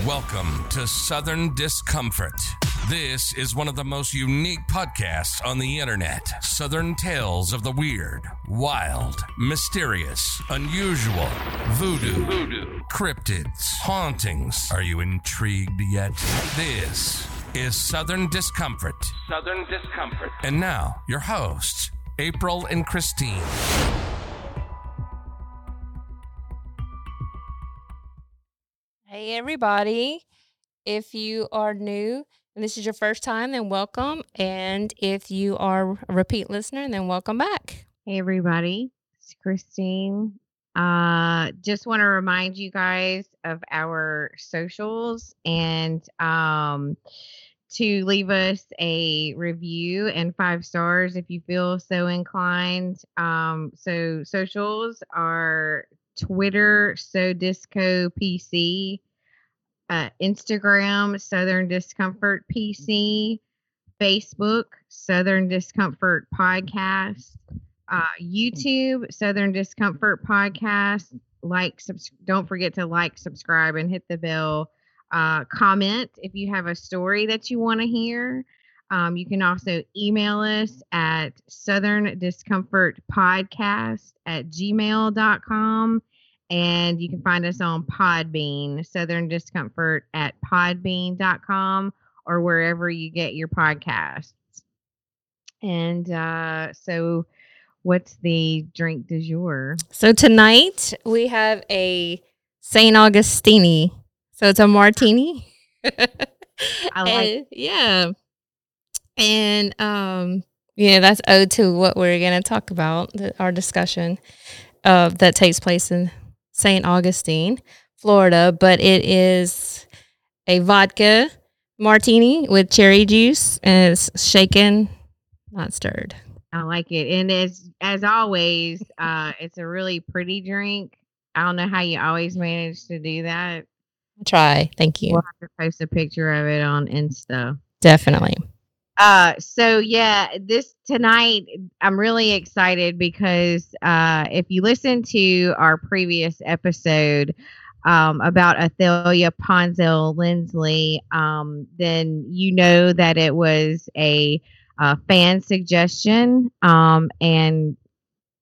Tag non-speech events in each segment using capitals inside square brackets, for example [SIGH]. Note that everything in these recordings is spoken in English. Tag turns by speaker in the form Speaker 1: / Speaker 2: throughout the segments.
Speaker 1: Welcome to Southern Discomfort. This is one of the most unique podcasts on the internet. Southern tales of the weird, wild, mysterious, unusual, voodoo, voodoo, cryptids, hauntings. Are you intrigued yet? This is Southern Discomfort. Southern Discomfort. And now, your hosts, April and Christine.
Speaker 2: Hey, everybody. If you are new and this is your first time, then welcome. And if you are a repeat listener, then welcome back.
Speaker 3: Hey, everybody. It's Christine. Uh, just want to remind you guys of our socials and um, to leave us a review and five stars if you feel so inclined. Um, so, socials are Twitter, So Disco PC, uh, Instagram, Southern Discomfort PC, Facebook, Southern Discomfort Podcast, uh, YouTube, Southern Discomfort Podcast. Like, subs- don't forget to like, subscribe, and hit the bell. Uh, comment if you have a story that you want to hear. Um, you can also email us at southern discomfort podcast at gmail.com. And you can find us on Podbean, Southern Discomfort at podbean.com or wherever you get your podcasts. And uh, so, what's the drink du jour?
Speaker 2: So, tonight we have a St. Augustini. So, it's a martini. [LAUGHS]
Speaker 3: I like
Speaker 2: And- yeah. And um yeah, that's ode to what we're going to talk about, the, our discussion uh, that takes place in St. Augustine, Florida, but it is a vodka martini with cherry juice and it's shaken, not stirred.
Speaker 3: I like it. And as as always, uh, it's a really pretty drink. I don't know how you always manage to do that.
Speaker 2: I try. Thank you.
Speaker 3: We'll have to post a picture of it on Insta.
Speaker 2: Definitely.
Speaker 3: Uh, so yeah, this tonight I'm really excited because uh, if you listen to our previous episode um, about Athalia Ponsell Lindsley, um, then you know that it was a, uh fan suggestion, um, and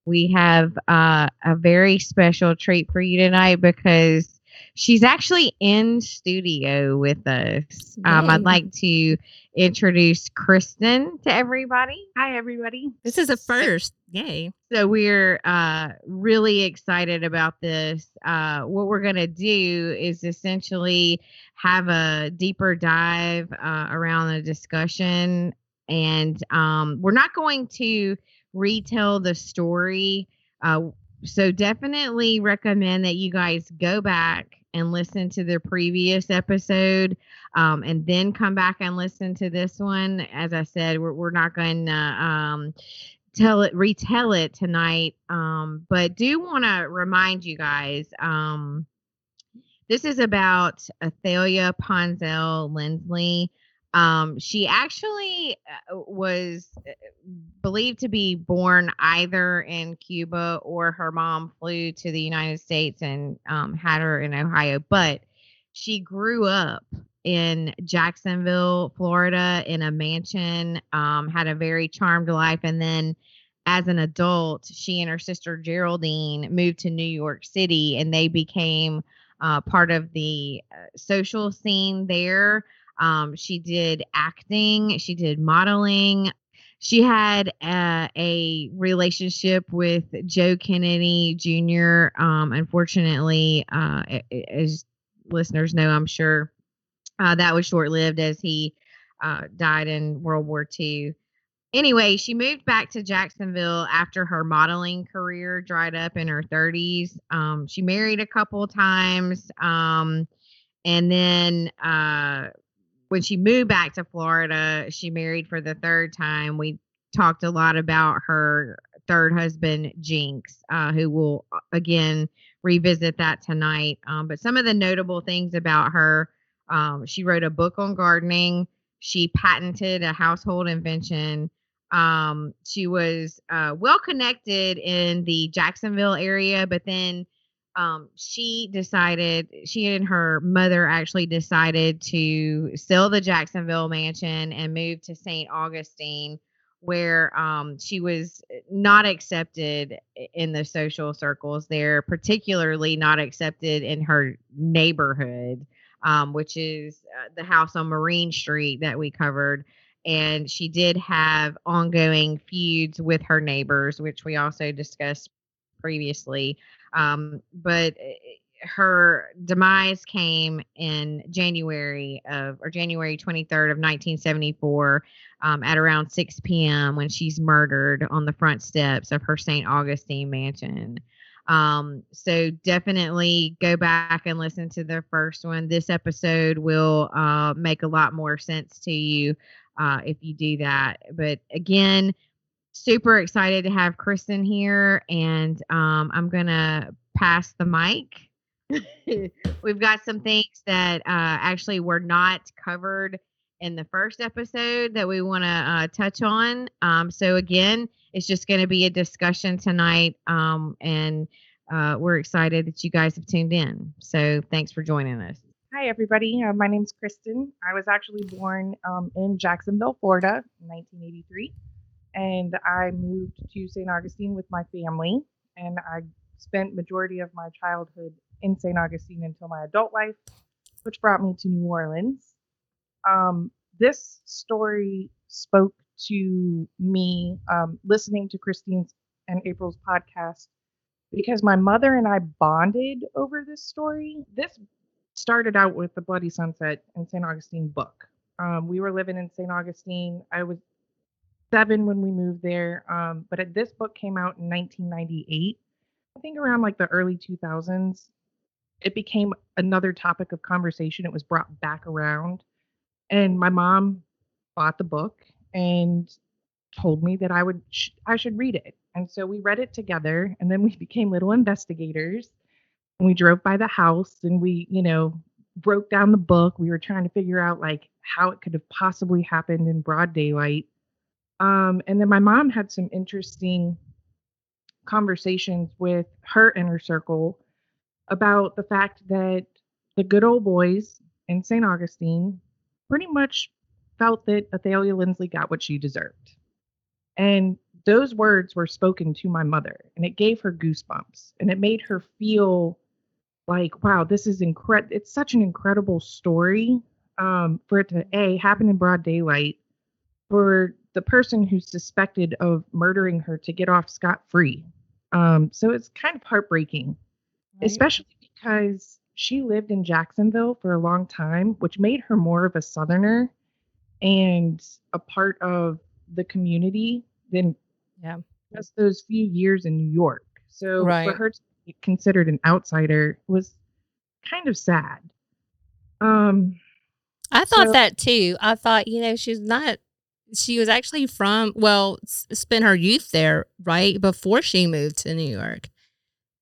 Speaker 3: we have uh, a very special treat for you tonight because she's actually in studio with us. Um. I'd like to introduce Kristen to everybody. Hi, everybody.
Speaker 2: This is a first. Yay.
Speaker 3: So we're uh, really excited about this. Uh, what we're going to do is essentially have a deeper dive uh, around the discussion, and um, we're not going to retell the story. Uh, so definitely recommend that you guys go back and listen to the previous episode um, and then come back and listen to this one. As I said, we're, we're not going to um, tell it, retell it tonight, um, but do want to remind you guys. Um, this is about Athalia Ponsell Lindsley. Um, she actually uh, was uh, believed to be born either in Cuba or her mom flew to the United States and um, had her in Ohio, but she grew up in Jacksonville, Florida, in a mansion, um, had a very charmed life. And then as an adult, she and her sister Geraldine moved to New York City and they became uh, part of the uh, social scene there. Um, she did acting, she did modeling. She had uh, a relationship with Joe Kennedy Jr. Um, unfortunately, uh, as listeners know, I'm sure uh, that was short lived as he uh, died in World War II. Anyway, she moved back to Jacksonville after her modeling career dried up in her 30s. Um, she married a couple times. Um, and then uh, when she moved back to Florida, she married for the third time. We talked a lot about her third husband, Jinx, uh, who will uh, again revisit that tonight. Um, but some of the notable things about her um, she wrote a book on gardening. She patented a household invention. Um, she was uh, well connected in the Jacksonville area, but then um, she decided she and her mother actually decided to sell the Jacksonville mansion and move to St. Augustine, where um, she was not accepted in the social circles there, particularly not accepted in her neighborhood, um, which is uh, the house on Marine Street that we covered. And she did have ongoing feuds with her neighbors, which we also discussed previously. Um, but eh, her demise came in January of or January 23rd of 1974 um, at around 6 p.m. when she's murdered on the front steps of her St. Augustine mansion. Um, so definitely go back and listen to the first one. This episode will uh, make a lot more sense to you uh, if you do that. But again, super excited to have Kristen here, and um, I'm gonna pass the mic. [LAUGHS] We've got some things that uh, actually were not covered in the first episode that we want to uh, touch on. Um, so again, it's just going to be a discussion tonight, um, and uh, we're excited that you guys have tuned in. So thanks for joining us.
Speaker 4: Hi, everybody. Uh, my name's Kristen. I was actually born um, in Jacksonville, Florida, in 1983 and I moved to St. Augustine with my family, and I spent majority of my childhood in St. Augustine until my adult life, which brought me to New Orleans. Um, this story spoke to me um, listening to Christine's and April's podcast because my mother and I bonded over this story. This started out with the Bloody Sunset and St. Augustine book. Um, we were living in St. Augustine. I was seven when we moved there. Um, but this book came out in 1998. I think around like the early 2000s, it became another topic of conversation. It was brought back around. And my mom bought the book and told me that I would sh- I should read it. And so we read it together and then we [LAUGHS] became little investigators. And we drove by the house and we, you know, broke down the book. We were trying to figure out like how it could have possibly happened in broad daylight. Um, and then my mom had some interesting conversations with her inner circle about the fact that the good old boys in St. Augustine pretty much felt that Athalia Lindsley got what she deserved. And those words were spoken to my mother, and it gave her goosebumps, and it made her feel like, wow, this is incredible. It's such an incredible story um, for it to a happen in broad daylight, for the person who's suspected of murdering her to get off scot free. Um, so it's kind of heartbreaking, right. especially because she lived in Jacksonville for a long time, which made her more of a Southerner and a part of the community than
Speaker 2: yeah.
Speaker 4: just those few years in New York. So
Speaker 2: right.
Speaker 4: for her to be considered an outsider was kind of sad. Um,
Speaker 2: I thought so, that too. I thought, you know, she's not she was actually from well spent her youth there right before she moved to new york.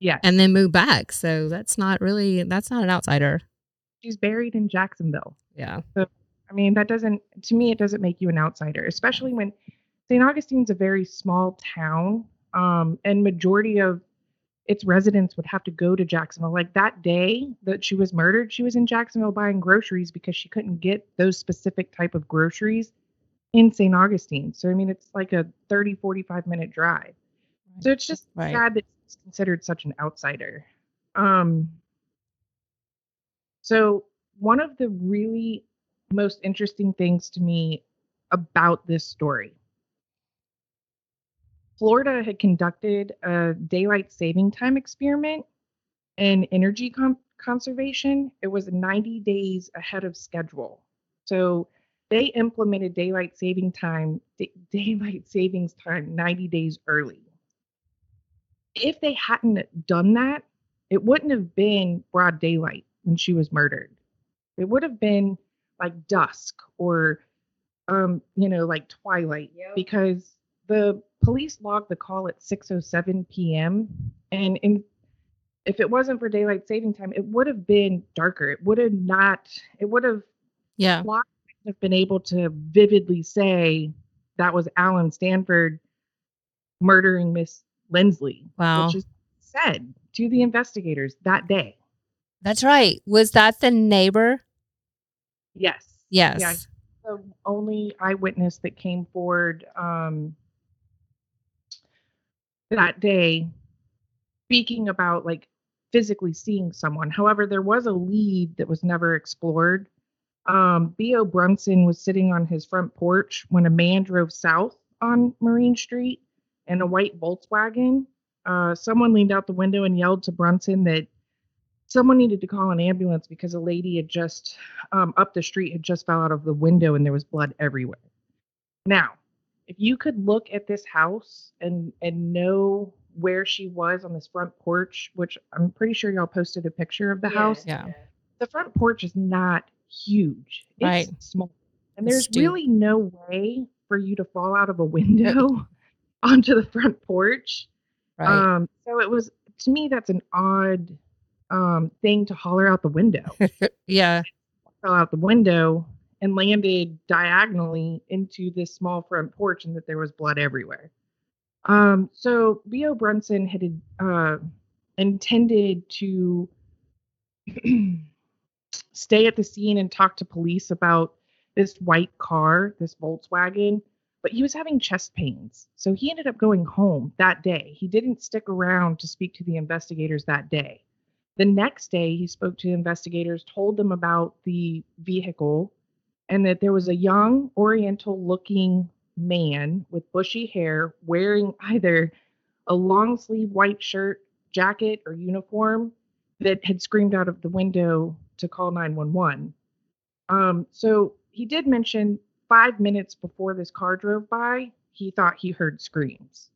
Speaker 4: Yeah
Speaker 2: and then moved back. So that's not really that's not an outsider.
Speaker 4: She's buried in jacksonville.
Speaker 2: Yeah.
Speaker 4: So i mean that doesn't to me it doesn't make you an outsider especially when st augustine's a very small town um, and majority of its residents would have to go to Jacksonville. Like that day that she was murdered, she was in Jacksonville buying groceries because she couldn't get those specific type of groceries in St. Augustine. So, I mean, it's like a 30, 45 minute drive. So it's just right. sad that he's considered such an outsider. Um, so, one of the really most interesting things to me about this story Florida had conducted a daylight saving time experiment in energy com- conservation. It was 90 days ahead of schedule. So, they implemented daylight saving time [LAUGHS] daylight savings time 90 days early if they hadn't done that it wouldn't have been broad daylight when she was murdered it would have been like dusk or um you know like twilight yep. because the police logged the call at 6:07 p.m. and in if it wasn't for daylight saving time it would have been darker it would have not it would have
Speaker 2: yeah
Speaker 4: have been able to vividly say that was Alan Stanford murdering Miss Lindsley.
Speaker 2: Wow.
Speaker 4: Which is said to the investigators that day.
Speaker 2: That's right. Was that the neighbor?
Speaker 4: Yes.
Speaker 2: Yes.
Speaker 4: Yeah. The only eyewitness that came forward um, that day speaking about like physically seeing someone. However, there was a lead that was never explored. Um, B.O. Brunson was sitting on his front porch when a man drove south on Marine Street in a white Volkswagen. Uh, someone leaned out the window and yelled to Brunson that someone needed to call an ambulance because a lady had just um, up the street had just fell out of the window and there was blood everywhere. Now, if you could look at this house and and know where she was on this front porch, which I'm pretty sure y'all posted a picture of the house.
Speaker 2: Yeah.
Speaker 4: The front porch is not huge. It's
Speaker 2: Right.
Speaker 4: small. And there's really no way for you to fall out of a window [LAUGHS] onto the front porch.
Speaker 2: Right.
Speaker 4: Um, so it was to me that's an odd um thing to holler out the window. [LAUGHS]
Speaker 2: yeah.
Speaker 4: Fell out the window and landed diagonally into this small front porch and that there was blood everywhere. Um, so B.O. Brunson had uh, intended to [CLEARS THROAT] stay at the scene and talk to police about this white car, this Volkswagen, but he was having chest pains. So he ended up going home that day. He didn't stick around to speak to the investigators that day. The next day, he spoke to investigators, told them about the vehicle, and that there was a young Oriental looking man with bushy hair wearing [LAUGHS] either a long sleeve white shirt, jacket, or uniform that had screamed out of the window to call 911. Um, so he did mention five minutes before this car drove by, he thought he heard screams.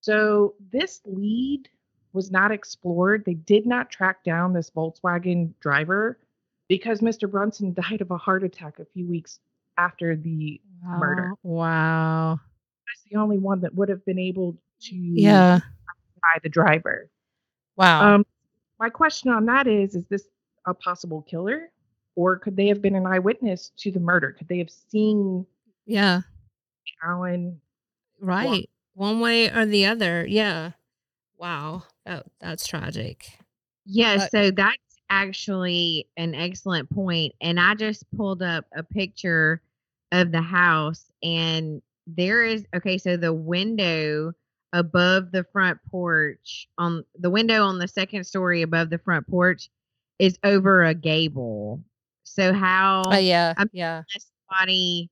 Speaker 4: So this lead was not explored. They did not track down this Volkswagen driver because Mr. Brunson [LAUGHS] died of a heart attack a few weeks after the murder.
Speaker 2: Wow.
Speaker 4: was the only one that would have been able to
Speaker 2: Yeah.
Speaker 4: identify the driver.
Speaker 2: Wow.
Speaker 4: Um, my question on that is: Is this a possible killer, or could they have been an eyewitness to the murder? Could they have seen
Speaker 2: yeah.
Speaker 4: Alan?
Speaker 2: Right. One way or the other. Yeah. Wow. That, that's tragic.
Speaker 3: Yeah,
Speaker 2: But-
Speaker 3: so that's actually an excellent point. And I just pulled up a picture of the house, and there is okay, so the window above the front porch on the window on the second story above the front porch is over a gable. So how
Speaker 2: Oh, yeah.
Speaker 3: I'm-
Speaker 2: yeah.
Speaker 3: somebody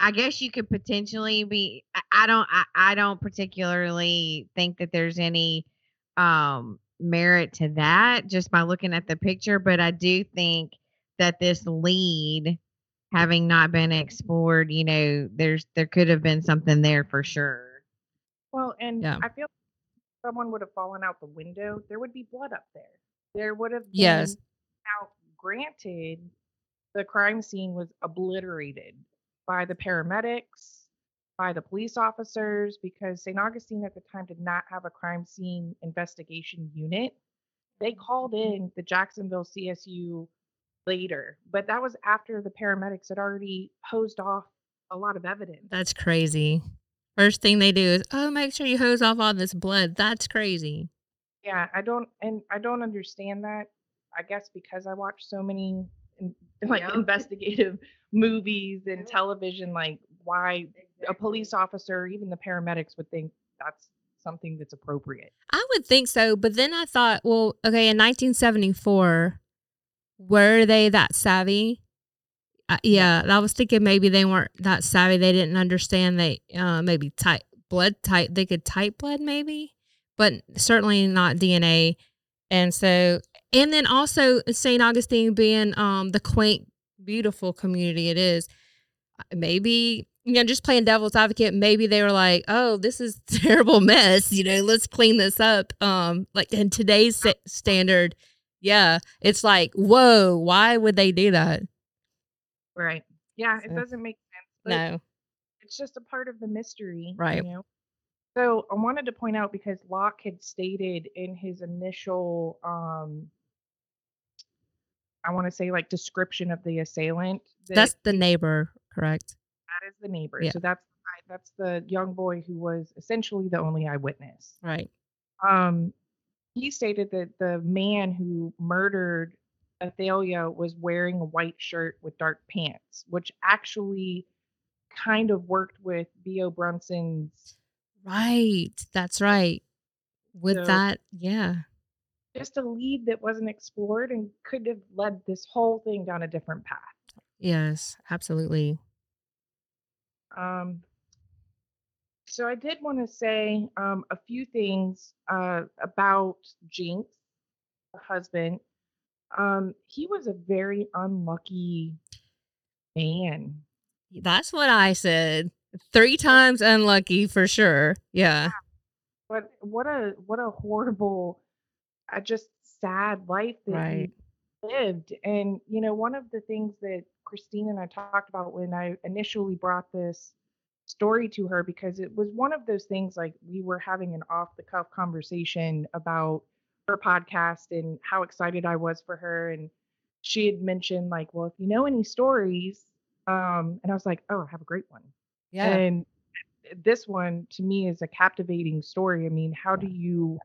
Speaker 3: I guess you could potentially be I, I don't I, I don't particularly think that there's any um merit to that just by looking at the picture, but I do think that this lead having not been explored, you know, there's there could have been something there for sure.
Speaker 4: Well, and
Speaker 2: Yeah.
Speaker 4: I feel someone would have fallen out the window. There would be blood up there. There would have been.
Speaker 2: Yes.
Speaker 4: Now, granted, the crime scene was obliterated by the paramedics, by the police officers, because St. Augustine at the time did not have a crime scene investigation unit. They called mm-hmm. in the Jacksonville CSU later, but that was after the paramedics had already hosed off a lot of evidence.
Speaker 2: That's crazy. First thing they do is, oh, make sure you hose off all this blood. That's crazy.
Speaker 4: Yeah, I don't, and I don't understand that. I guess because I watch so many in, [LAUGHS] like
Speaker 3: Yep.
Speaker 4: investigative [LAUGHS] movies and television, like why a police officer, even the paramedics, would think that's something that's appropriate.
Speaker 2: I would think so, but then I thought, well, okay, in 1974, were they that savvy? Uh, yeah, I was thinking maybe they weren't that savvy. They didn't understand they uh, maybe type blood type. They could type blood maybe, but certainly not DNA. And so, and then also St. Augustine being um, the quaint, beautiful community it is, uh, maybe you know, just playing devil's advocate, maybe they were like, "Oh, this is a [LAUGHS] terrible mess. You know, let's clean this up." Um, like in today's standard, yeah, it's like, "Whoa, why would they do that?"
Speaker 4: Right. Yeah, it
Speaker 2: So-
Speaker 4: doesn't make sense. But
Speaker 2: No,
Speaker 4: it's just a part of the mystery.
Speaker 2: Right.
Speaker 4: You know? So I wanted to point out because Locke had stated in his initial um I want to say like description of the assailant that
Speaker 2: that's the neighbor, correct?
Speaker 4: that is the neighbor.
Speaker 2: Yeah.
Speaker 4: So that's that's the young boy who was essentially the only eyewitness.
Speaker 2: Right.
Speaker 4: Um he stated that the man who murdered Athalia was wearing a white shirt with dark pants, which actually kind of worked with B.O. Brunson's
Speaker 2: Right. That's right. With
Speaker 4: So-
Speaker 2: that, yeah.
Speaker 4: just a lead that wasn't explored and could have led this whole thing down a different path.
Speaker 2: Yes, absolutely.
Speaker 4: Um, so I did want to say um, a few things uh, about Jinx, the husband. Um, he was a very unlucky man.
Speaker 2: That's what I said. Three times unlucky for sure. Yeah.
Speaker 4: But what a what a horrible, uh, just sad life that
Speaker 2: Right.
Speaker 4: he lived. And you know, one of the things that Christine and I talked about when I initially brought this story to her because it was one of those things like we were having an off the cuff conversation about her podcast and how excited I was for her and she had mentioned like well if you know any stories um and I was like oh I have a great one
Speaker 2: Yeah.
Speaker 4: and eh, this one to me is a captivating story. I mean, how do you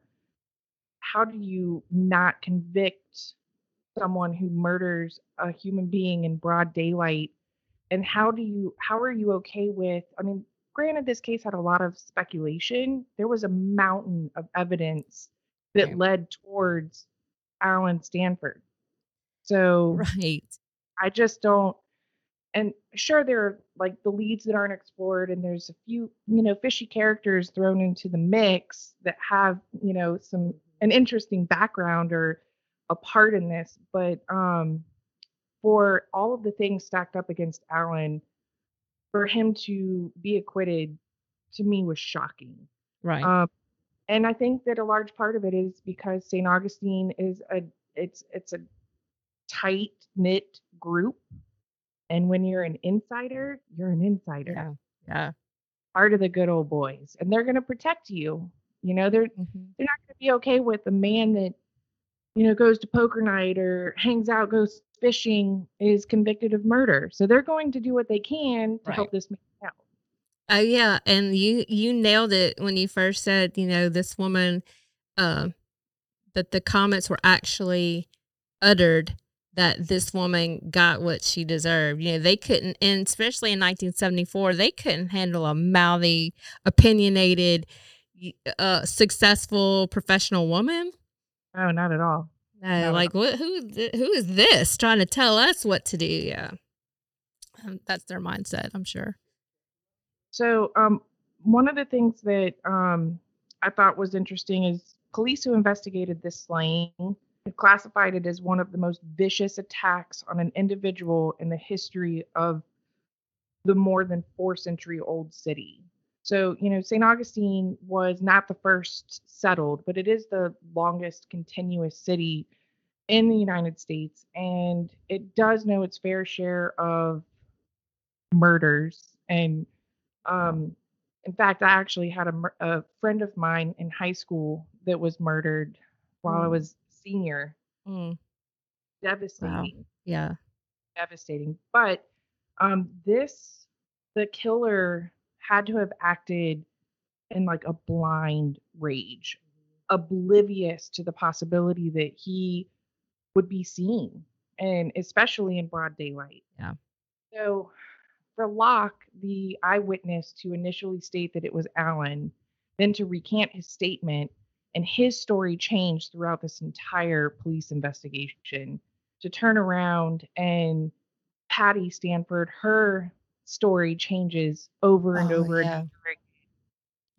Speaker 4: how do you not convict someone who murders a human being in broad daylight? And how do you how are you okay with I mean, granted this case had a lot of speculation. There was a mountain of evidence that
Speaker 2: Right.
Speaker 4: led towards Alan Stanford. So [LAUGHS]
Speaker 2: Right.
Speaker 4: I just don't. And sure, there are like the leads that aren't explored, and there's a few, you know, fishy characters thrown into the mix that have, you know, some an interesting background or a part in this. But um, for all of the things stacked up against Alan, for him to be acquitted, to me was shocking.
Speaker 2: Right.
Speaker 4: Um, and I think that a large part of it is because St. Augustine is a it's it's a tight knit group, and when you're an insider, you're an insider,
Speaker 2: yeah. Yeah.
Speaker 4: part of the good old boys, and they're gonna protect you. You know, they're
Speaker 2: Mhm.
Speaker 4: they're not gonna be okay with a man that you know goes to poker night or hangs out, goes fishing, is convicted of murder. So they're going to do what they can to help this man out.
Speaker 2: Oh yeah, and you you nailed it when you first said, you know, this woman uh, that the comments were actually uttered that this woman got what she deserved. You know, they couldn't and especially in 1974, they couldn't handle a mouthy, opinionated, uh successful professional woman.
Speaker 4: Oh, not at all.
Speaker 2: No, like what who is who is this trying to tell us what to do? Yeah. Um, that's their mindset, I'm sure.
Speaker 4: So, um, one of the things that um, I thought was interesting is police who investigated this slaying classified it as one of the most vicious attacks on an individual in the history of the more than four century old city. So, you know, St. Augustine was not the first settled, but it is the longest continuous city in the United States. And it does know its fair share of murders. And um, in fact, I actually had a, a friend of mine in high school that was murdered while I
Speaker 2: Mm.
Speaker 4: was senior.
Speaker 2: Mm,
Speaker 4: Devastating
Speaker 2: yeah.
Speaker 4: devastating. But um, this, the killer had to have acted in like a blind rage, oblivious to the possibility that he would be seen, and especially in broad daylight.
Speaker 2: Yeah.
Speaker 4: So for Locke, the eyewitness to initially state that it was Alan, then to recant his statement, and his story changed throughout this entire police investigation to turn around and Patty Stanford, her story changes over and
Speaker 2: Oh,
Speaker 4: over
Speaker 2: yeah.
Speaker 4: and over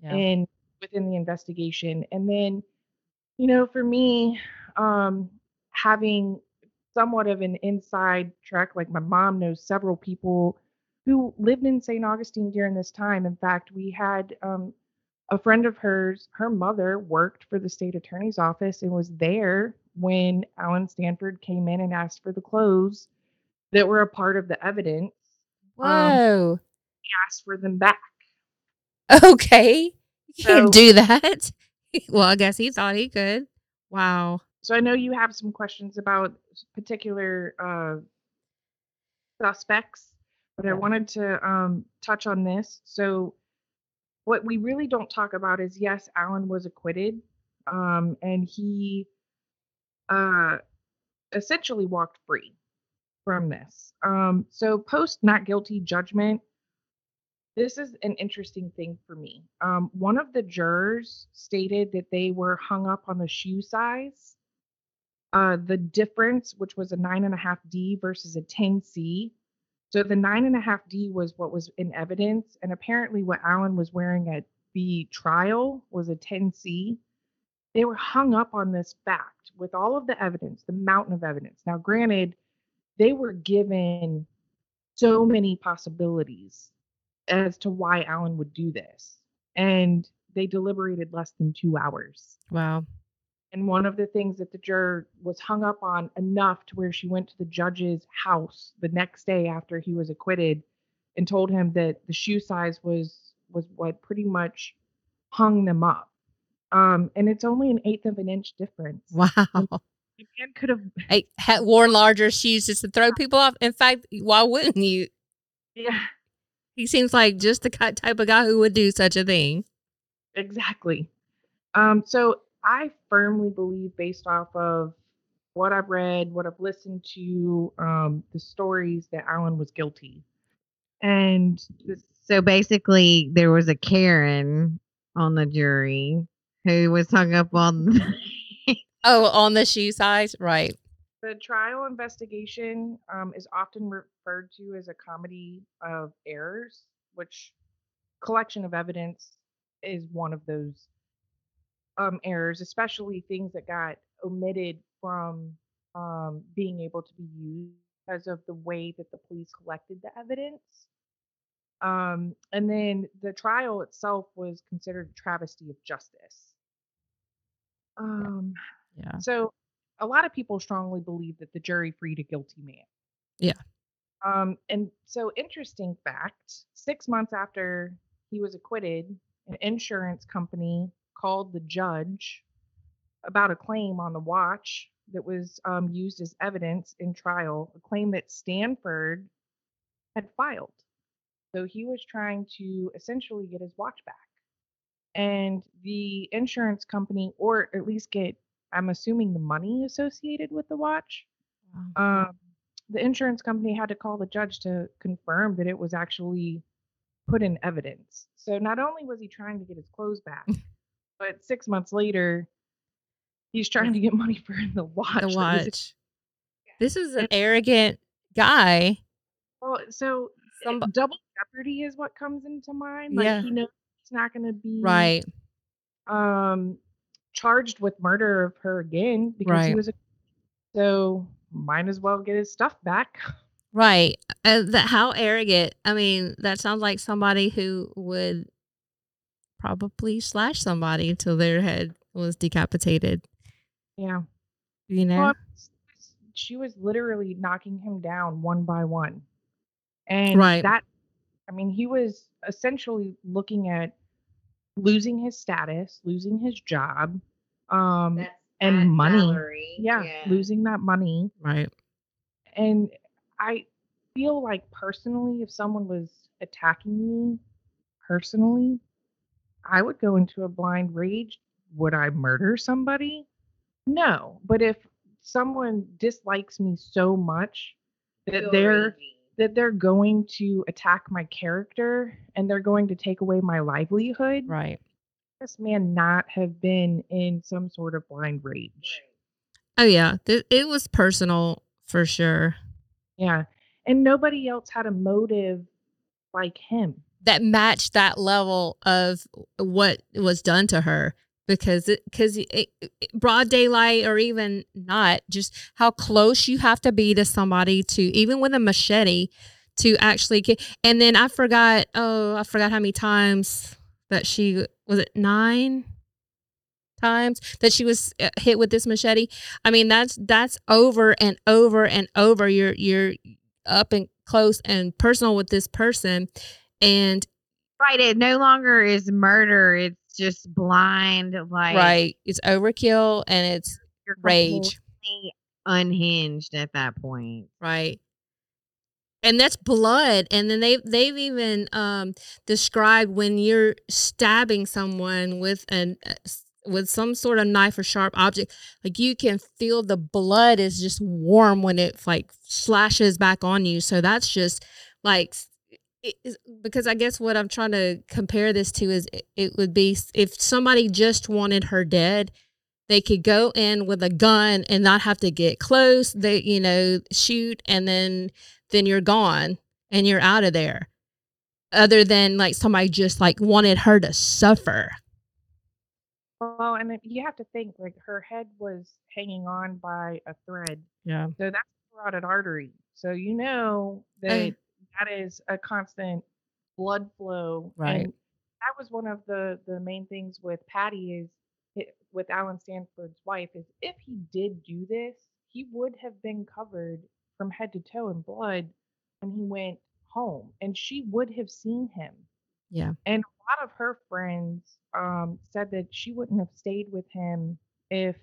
Speaker 2: Yeah.
Speaker 4: and within the investigation. And then, you know, for me, um, having somewhat of an inside track, like my mom knows several people who lived in St. Augustine during this time. In fact, we had um, a friend of hers, her mother worked for the state attorney's office and was there when Alan Stanford came in and asked for the clothes that were a part of the evidence.
Speaker 2: Whoa.
Speaker 4: He asked for them back.
Speaker 2: okay. You can't do that. [LAUGHS] well, I guess he thought he could. Wow.
Speaker 4: So I know you have some questions about particular uh, suspects, but I wanted to um, touch on this. So what we really don't talk about is yes, Alan was acquitted, um, and he uh, essentially walked free from this. Um, so, post not guilty judgment, this is an interesting thing for me. Um, one of the jurors stated that they were hung up on the shoe size. Uh, the difference, which was a nine and a half D versus a 10C. So the nine and a half D was what was in evidence, and apparently what Alan was wearing at the trial was a 10C. They were hung up on this fact with all of the evidence, the mountain of evidence. Now, granted, they were given so many possibilities as to why Alan would do this. And they deliberated less than two hours.
Speaker 2: Wow.
Speaker 4: And one of the things that the juror was hung up on enough to where she went to the judge's house the next day after he was acquitted and told him that the shoe size was was what pretty much hung them up. Um, and it's only an eighth of an inch difference.
Speaker 2: Wow.
Speaker 4: The man could have
Speaker 2: I had worn larger shoes just to throw people off. In fact, why wouldn't you?
Speaker 4: yeah,
Speaker 2: He seems like just the type of guy who would do such a thing.
Speaker 4: Exactly. Um, so I firmly believe, based off of what I've read, what I've listened to, um, the stories that Alan was guilty. And this,
Speaker 3: So basically, there was a Karen on the jury who was hung up on. [LAUGHS]
Speaker 2: Oh, on the shoe size, right?
Speaker 4: the trial investigation um, is often referred to as a comedy of errors, which collection of evidence is one of those um, errors, especially things that got omitted from um, being able to be used because of the way that the police collected the evidence. Um, and then the trial itself was considered a travesty of justice. Um,
Speaker 2: Yeah.
Speaker 4: so a lot of people strongly believe that the jury freed a guilty man.
Speaker 2: Yeah.
Speaker 4: Um, and so interesting fact, six months after he was acquitted, an insurance company called the judge about a claim on the watch that was um, used as evidence in trial, a claim that Stanford had filed. So he was trying to essentially get his watch back. And the insurance company, or at least get, I'm assuming, the money associated with the watch, um, the insurance company had to call the judge to confirm that it was actually put in evidence. So not only was he trying to get his clothes back, [LAUGHS] but six months later, he's trying to get money for the watch.
Speaker 2: The watch. This is an arrogant guy.
Speaker 4: well, so
Speaker 2: Some,
Speaker 4: double jeopardy is what comes into mind. Like
Speaker 2: Yeah.
Speaker 4: he knows he's not going to be
Speaker 2: right.
Speaker 4: um charged with murder of her again because he was a so might as well get his stuff back.
Speaker 2: Right. Uh, that how arrogant. I mean, that sounds like somebody who would probably slash somebody until their head was decapitated.
Speaker 4: Yeah.
Speaker 2: You know?
Speaker 4: Well, she was literally knocking him down one by one. And
Speaker 2: Right.
Speaker 4: that I mean, he was essentially looking at losing his status, losing his job, um and money. Yeah, losing that money.
Speaker 2: right.
Speaker 4: And I feel like personally, if someone was attacking me personally, I would go into a blind rage. Would I murder somebody? No. But if someone dislikes me so much that they're that they're going to attack my character and they're going to take away my livelihood,
Speaker 2: Right.
Speaker 4: this man not have been in some sort of blind rage.
Speaker 2: Oh yeah. Th- it was personal for sure.
Speaker 4: Yeah. And nobody else had a motive like him.
Speaker 2: That matched that level of what was done to her because it because broad daylight or even not just how close you have to be to somebody to even with a machete to actually get and then i forgot oh i forgot how many times that she was it nine times that she was uh, hit with this machete? I mean that's that's over and over and over. You're you're up and close and personal with this person and
Speaker 3: Right. It no longer is murder. It's just blind, like
Speaker 2: right it's overkill and it's rage
Speaker 3: unhinged at that point.
Speaker 2: right and that's blood and then they they've even um described when you're stabbing someone with an uh, with some sort of knife or sharp object, like you can feel the blood is just warm when it like slashes back on you. So that's just like it is, because I guess what I'm trying to compare this to is it, it would be if somebody just wanted her dead, they could go in with a gun and not have to get close. They, you know, shoot and then then you're gone and you're out of there. Other than like somebody just like wanted her to suffer.
Speaker 4: Well, and you have to think like her head was hanging on by a thread.
Speaker 2: Yeah.
Speaker 4: So that's a carotid artery. So you know oh, that that is a constant blood flow.
Speaker 2: Right.
Speaker 4: And that was one of the the main things with Patty is with Alan Stanford's wife is if he did do this, he would have been covered from head to toe in blood when he went home, and she would have seen him.
Speaker 2: Yeah.
Speaker 4: And a lot of her friends um, said that she wouldn't have stayed with him if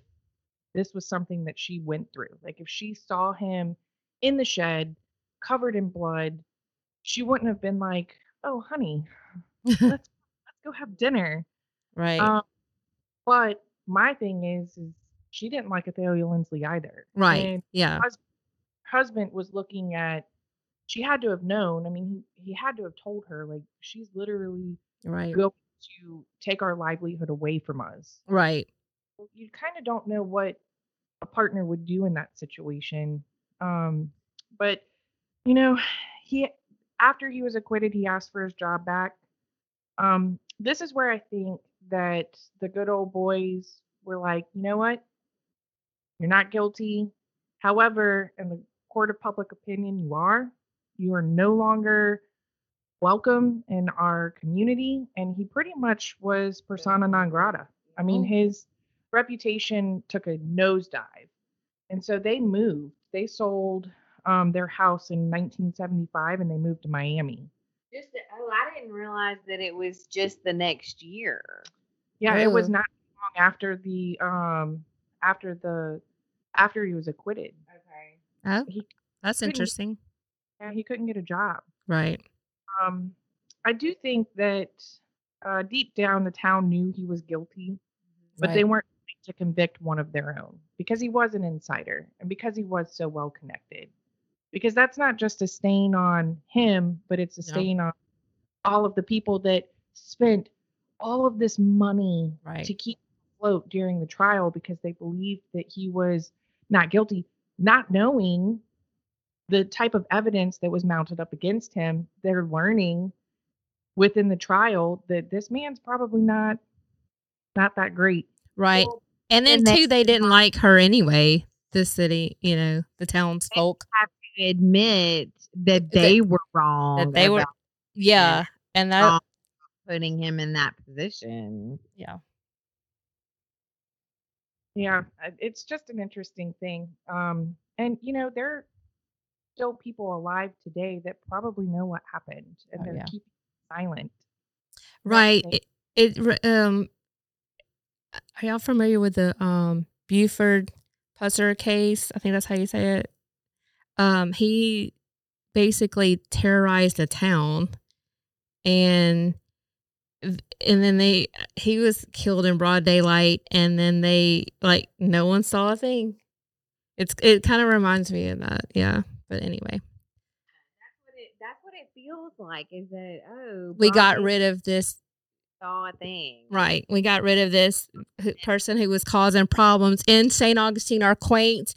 Speaker 4: this was something that she went through. Like if she saw him in the shed, covered in blood, she wouldn't have been like, "Oh, honey, [LAUGHS] let's let's go have dinner."
Speaker 2: right.
Speaker 4: Um, but my thing is, is she didn't like Athalia Lindsley either.
Speaker 2: right.
Speaker 4: And
Speaker 2: yeah.
Speaker 4: husband was looking at. She had to have known. I mean, he, he had to have told her like she's literally
Speaker 2: Right.
Speaker 4: going to take our livelihood away from us.
Speaker 2: Right.
Speaker 4: You kind of don't know what a partner would do in that situation. Um, but you know, he after he was acquitted, he asked for his job back. Um, this is where I think that the good old boys were like, you know what? You're not guilty. However, in the court of public opinion, you are. You are no longer welcome in our community. And he pretty much was persona non grata. I mean,
Speaker 2: Mm.
Speaker 4: his reputation took a nosedive. And so they moved. They sold um, their house in 1975 and they moved to Miami.
Speaker 3: Just oh, I didn't realize that it was just the next year.
Speaker 4: Yeah, it was
Speaker 2: Oh.
Speaker 4: not long after the um after the after he was acquitted.
Speaker 3: Okay.
Speaker 2: Oh,
Speaker 4: He
Speaker 2: that's interesting.
Speaker 4: yeah, he couldn't get a job.
Speaker 2: Right.
Speaker 4: Um I do think that uh deep down the town knew he was guilty, but they weren't to convict one of their own because he was an insider and because he was so well connected. Because that's not just a stain on him, but it's a
Speaker 2: No.
Speaker 4: stain on all of the people that spent all of this money
Speaker 2: Right.
Speaker 4: to keep afloat during the trial because they believed that he was not guilty, not knowing the type of evidence that was mounted up against him. They're learning within the trial that this man's probably not not that great.
Speaker 2: Right. And then
Speaker 3: and
Speaker 2: too, they didn't like her anyway. The city, you know, the townsfolk.
Speaker 3: Admit that
Speaker 2: That-
Speaker 3: they were wrong.
Speaker 2: That they were, yeah, and that,
Speaker 3: putting him in that position.
Speaker 2: yeah,
Speaker 4: Yeah, it's just an interesting thing. Um, and you know, there are still people alive today that probably know what happened, and
Speaker 2: Oh,
Speaker 4: they're
Speaker 2: yeah.
Speaker 4: keeping silent.
Speaker 2: right. It, it, um, are y'all familiar with the um Buford Pusser case? I think that's how you say it. Um, he basically terrorized a town, and and then they he was killed in broad daylight, and then they like no one saw a thing. It's it kind of reminds me of that, yeah. But anyway,
Speaker 3: That's what it. That's what it feels like. Is that oh
Speaker 2: we got rid of this
Speaker 3: saw a thing.
Speaker 2: Right. We got rid of this person who was causing problems in St. Augustine, our quaint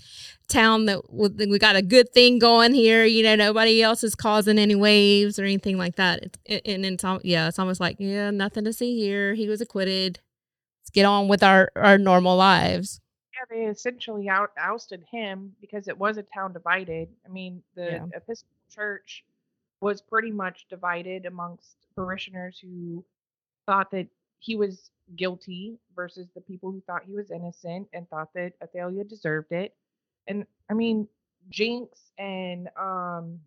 Speaker 2: town that we got a good thing going here. You know, nobody else is causing any waves or anything like that. It, it, and it's, yeah, it's almost like, yeah, nothing to see here. He was acquitted. Let's get on with our, our normal lives.
Speaker 4: Yeah, they essentially out, ousted him because it was a town divided. I mean, the
Speaker 2: Yeah.
Speaker 4: Episcopal Church was pretty much divided amongst parishioners who thought that he was guilty versus the people who thought he was innocent and thought that Athalia deserved it. And I mean, Jinx and um,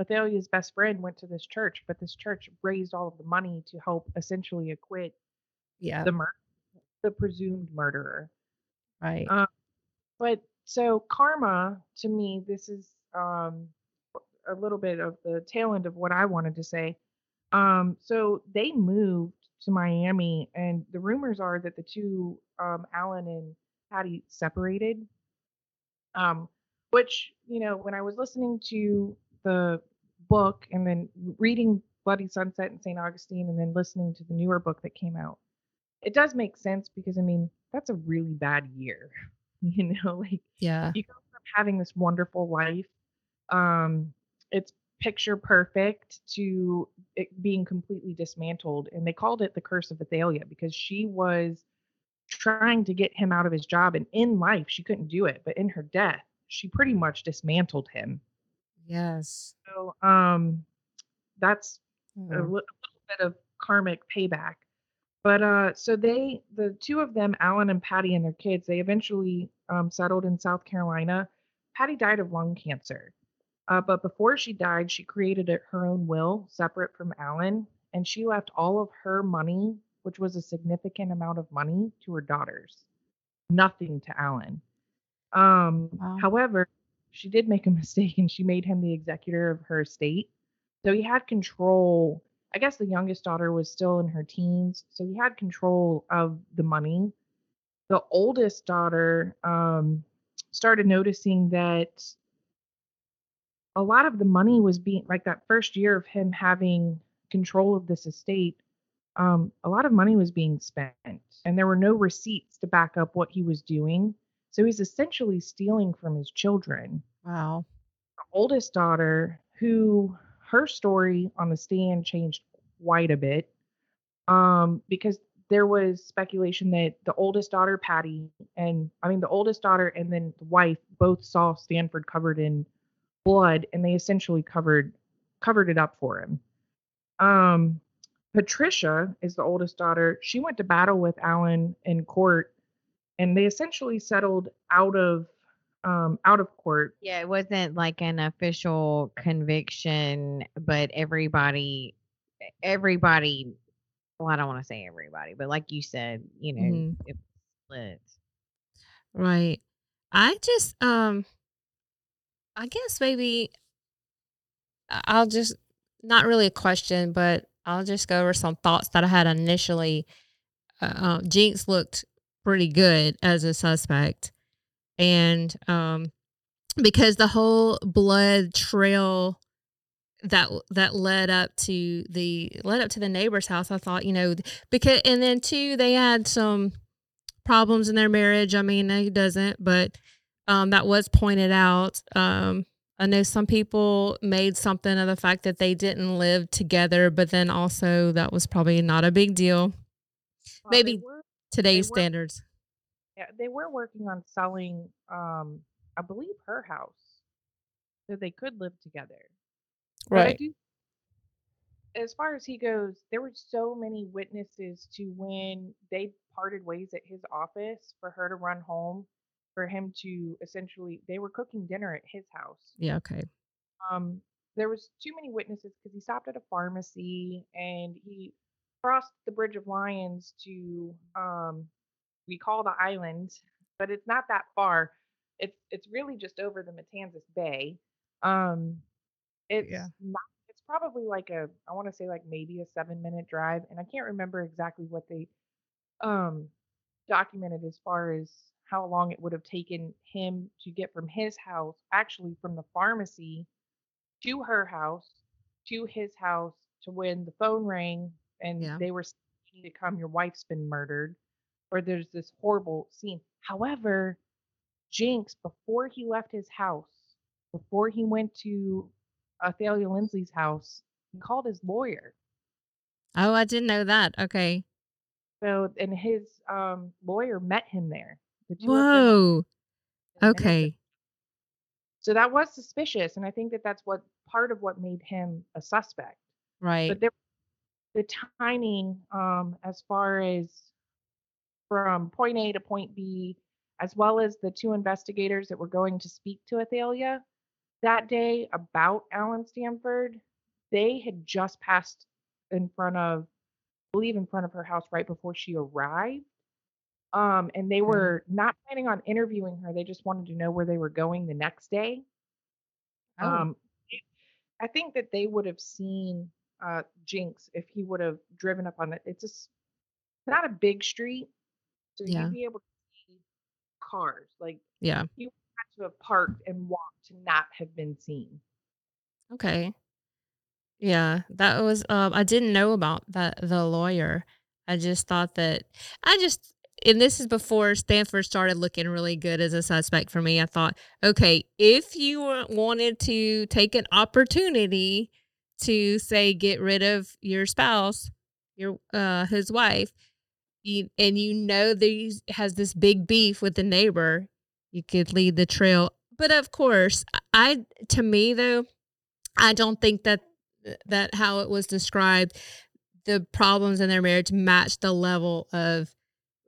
Speaker 4: Athalia's best friend went to this church, but this church raised all of the money to help essentially acquit
Speaker 2: Yeah.
Speaker 4: the mur- the presumed murderer.
Speaker 2: right.
Speaker 4: Uh, But so karma to me, this is um a little bit of the tail end of what I wanted to say. Um, so they moved to Miami, and the rumors are that the two, um, Alan and Patty, separated. Um, which you know, when I was listening to the book and then reading Bloody Sunset and St. Augustine, and then listening to the newer book that came out, it does make sense because I mean that's a really bad year. [LAUGHS] You know, like
Speaker 2: Yeah.
Speaker 4: you go from having this wonderful life, um, it's picture perfect, to it being completely dismantled. And they called it the curse of Athalia because she was trying to get him out of his job, and in life she couldn't do it, but in her death, she pretty much dismantled him.
Speaker 2: Yes.
Speaker 4: So, um, that's a, li- a
Speaker 2: Mm.
Speaker 4: little bit of karmic payback. But uh, so they, the two of them, Alan and Patty, and their kids, they eventually um, settled in South Carolina. Patty died of lung cancer. Uh, but before she died, she created a, her own will separate from Alan, and she left all of her money, which was a significant amount of money, to her daughters. Nothing to Alan. Um,
Speaker 2: Wow.
Speaker 4: However, she did make a [LAUGHS] mistake, and she made him the executor of her estate. So he had control. I guess the youngest daughter was still in her teens, so he had control of the money. The oldest daughter um, started noticing that a lot of the money was being like that first year of him having control of this estate. Um, a lot of money was being spent, and there were no receipts to back up what he was doing. So he's essentially stealing from his children
Speaker 2: Wow.
Speaker 4: The oldest daughter, who her story on the stand changed quite a bit, um, because there was speculation that the oldest daughter, Patty, and I mean the oldest daughter and then the wife both saw Stanford covered in blood, and they essentially covered covered it up for him. Um, Patricia is the oldest daughter. She went to battle with Alan in court, and they essentially settled out of um, out of court
Speaker 3: Yeah, it wasn't like an official conviction, but everybody, everybody, well, I don't want to say everybody, but like you said, you know,
Speaker 2: Mhm.
Speaker 3: it split.
Speaker 2: Right. I just um I guess maybe I'll just not really a question, but I'll just go over some thoughts that I had initially. Uh, uh, Jinx looked pretty good as a suspect, and um, because the whole blood trail that that led up to the led up to the neighbor's house, I thought you know because and then two they had some problems in their marriage. I mean, who doesn't? But um, that was pointed out. Um, I know some people made something of the fact that they didn't live together, but then also that was probably not a big deal.
Speaker 4: Well,
Speaker 2: Maybe
Speaker 4: were-
Speaker 2: Today's
Speaker 4: were-
Speaker 2: standards.
Speaker 4: Yeah, they were working on selling, um, I believe, her house, so they could live together. Right. Do, as far as he goes, there were so many witnesses to when they parted ways at his office for her to run home, for him to essentially, they were cooking dinner at his house.
Speaker 2: Yeah. Okay.
Speaker 4: um there was too many witnesses because he stopped at a pharmacy and he crossed the bridge of lions to um we call the island but it's not that far it's it's really just over the matanzas bay um it's
Speaker 2: Yeah.
Speaker 4: not it's probably like a i want to say like maybe a seven minute drive and i can't remember exactly what they um documented as far as how long it would have taken him to get from his house actually from the pharmacy to her house to his house to when the phone rang and
Speaker 2: Yeah.
Speaker 4: they were saying, to come your wife's been murdered or there's this horrible scene however jinx before he left his house before he went to Athalia Lindsley's house he called his lawyer
Speaker 2: Oh, I didn't know that. Okay.
Speaker 4: so and his um lawyer met him there the two of them
Speaker 2: Whoa.
Speaker 4: met in a minute.
Speaker 2: Okay.
Speaker 4: so that was suspicious and i think that that's what part of what made him a suspect
Speaker 2: Right.
Speaker 4: but there, the timing um as far as from point a to point b as well as the two investigators that were going to speak to athalia that day about alan stanford they had just passed in front of I believe in front of her house right before she arrived um and they were not planning on interviewing her they just wanted to know where they were going the next day
Speaker 2: Oh.
Speaker 4: um, I think that they would have seen uh, Jinx if he would have driven up on it. It's just not a big street, so
Speaker 2: Yeah.
Speaker 4: you'd be able to see cars. Like
Speaker 2: Yeah.
Speaker 4: you had to have parked and walked to not have been seen.
Speaker 2: Okay. Yeah, that was um I didn't know about that the lawyer. I just thought that I just and this is before Stanford started looking really good as a suspect for me. I thought, okay, if you wanted to take an opportunity to say get rid of your spouse, your uh his wife, you and you know that he has this big beef with the neighbor, you could lead the trail. But of course, I to me though, I don't think that that how it was described, the problems in their marriage matched the level of